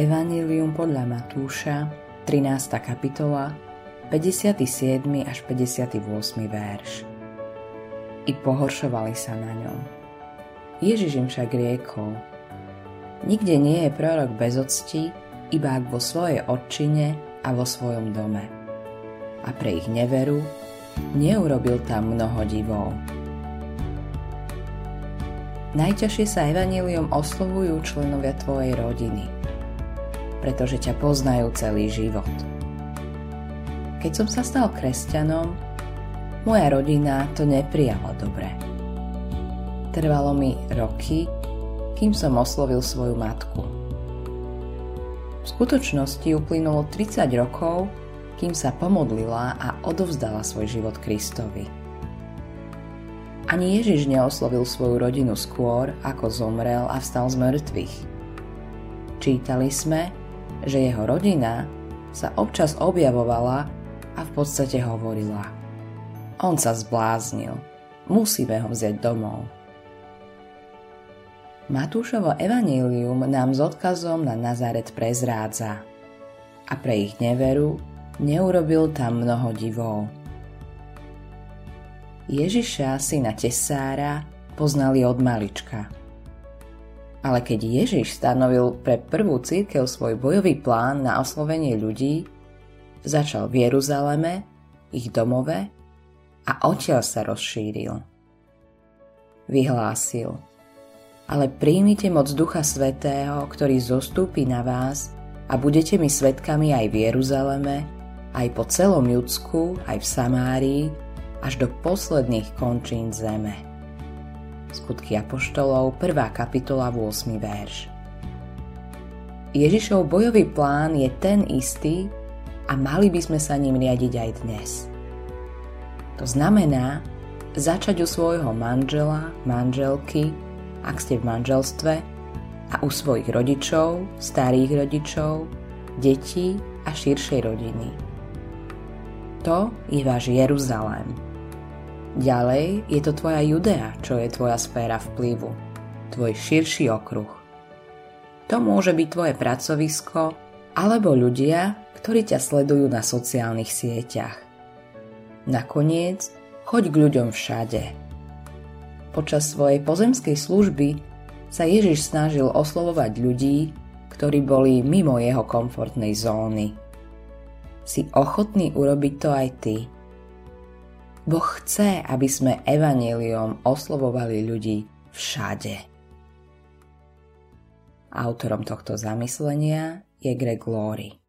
Evangelium podľa Matúša, 13. kapitola, 57. až 58. verš. I pohoršovali sa na ňom. Ježiš im však riekol, Nikde nie je prorok bez octi, iba ak vo svojej odčine a vo svojom dome. A pre ich neveru neurobil tam mnoho divov. Najťažšie sa evaníliom oslovujú členovia tvojej rodiny, pretože ťa poznajú celý život. Keď som sa stal kresťanom, moja rodina to neprijala dobre. Trvalo mi roky, kým som oslovil svoju matku. V skutočnosti uplynulo 30 rokov, kým sa pomodlila a odovzdala svoj život Kristovi. Ani Ježiš neoslovil svoju rodinu skôr, ako zomrel a vstal z mŕtvych. Čítali sme, že jeho rodina sa občas objavovala a v podstate hovorila On sa zbláznil, musíme ho vziať domov. Matúšovo evanílium nám s odkazom na Nazaret prezrádza a pre ich neveru neurobil tam mnoho divov. Ježiša, syna Tesára, poznali od malička. Ale keď Ježiš stanovil pre prvú církev svoj bojový plán na oslovenie ľudí, začal v Jeruzaleme, ich domove a odtiaľ sa rozšíril. Vyhlásil Ale príjmite moc Ducha Svetého, ktorý zostúpi na vás a budete mi svetkami aj v Jeruzaleme, aj po celom Judsku, aj v Samárii, až do posledných končín zeme. Skutky Apoštolov, 1. kapitola, 8. verš. Ježišov bojový plán je ten istý a mali by sme sa ním riadiť aj dnes. To znamená začať u svojho manžela, manželky, ak ste v manželstve, a u svojich rodičov, starých rodičov, detí a širšej rodiny. To je váš Jeruzalém. Ďalej je to tvoja Judea, čo je tvoja sféra vplyvu, tvoj širší okruh. To môže byť tvoje pracovisko alebo ľudia, ktorí ťa sledujú na sociálnych sieťach. Nakoniec, choď k ľuďom všade. Počas svojej pozemskej služby sa Ježiš snažil oslovovať ľudí, ktorí boli mimo jeho komfortnej zóny. Si ochotný urobiť to aj ty – Boh chce, aby sme evaneliom oslovovali ľudí všade. Autorom tohto zamyslenia je Greg Laurie.